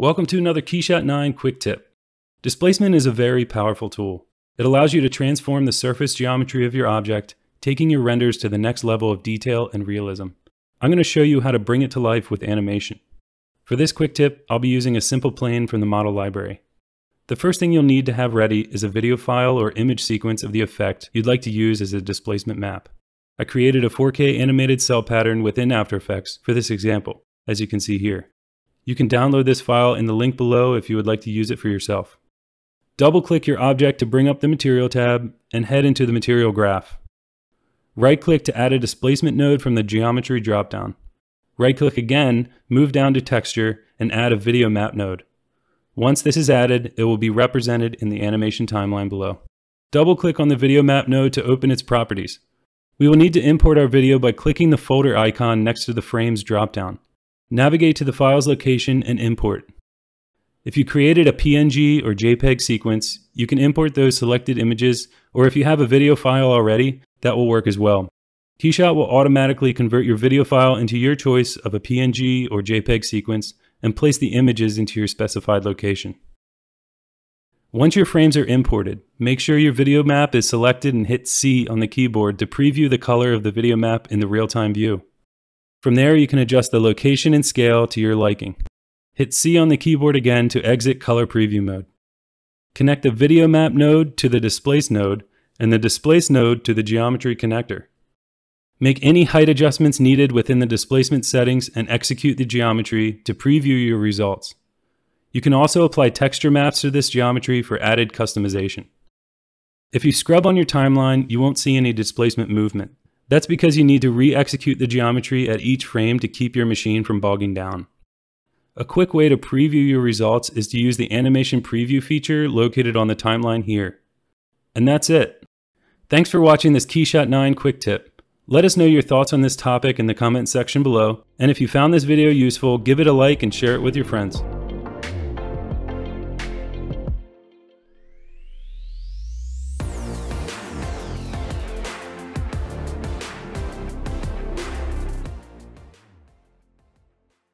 Welcome to another KeyShot 9 quick tip. Displacement is a very powerful tool. It allows you to transform the surface geometry of your object, taking your renders to the next level of detail and realism. I'm going to show you how to bring it to life with animation. For this quick tip, I'll be using a simple plane from the model library. The first thing you'll need to have ready is a video file or image sequence of the effect you'd like to use as a displacement map. I created a 4K animated cell pattern within After Effects for this example, as you can see here. You can download this file in the link below if you would like to use it for yourself. Double click your object to bring up the Material tab and head into the Material graph. Right click to add a displacement node from the Geometry dropdown. Right click again, move down to Texture, and add a Video Map node. Once this is added, it will be represented in the animation timeline below. Double click on the Video Map node to open its properties. We will need to import our video by clicking the folder icon next to the Frames dropdown. Navigate to the file's location and import. If you created a PNG or JPEG sequence, you can import those selected images, or if you have a video file already, that will work as well. KeyShot will automatically convert your video file into your choice of a PNG or JPEG sequence and place the images into your specified location. Once your frames are imported, make sure your video map is selected and hit C on the keyboard to preview the color of the video map in the real-time view. From there, you can adjust the location and scale to your liking. Hit C on the keyboard again to exit color preview mode. Connect the video map node to the displace node and the displace node to the geometry connector. Make any height adjustments needed within the displacement settings and execute the geometry to preview your results. You can also apply texture maps to this geometry for added customization. If you scrub on your timeline, you won't see any displacement movement. That's because you need to re-execute the geometry at each frame to keep your machine from bogging down. A quick way to preview your results is to use the animation preview feature located on the timeline here. And that's it. Thanks for watching this KeyShot 9 quick tip. Let us know your thoughts on this topic in the comment section below, and if you found this video useful, give it a like and share it with your friends.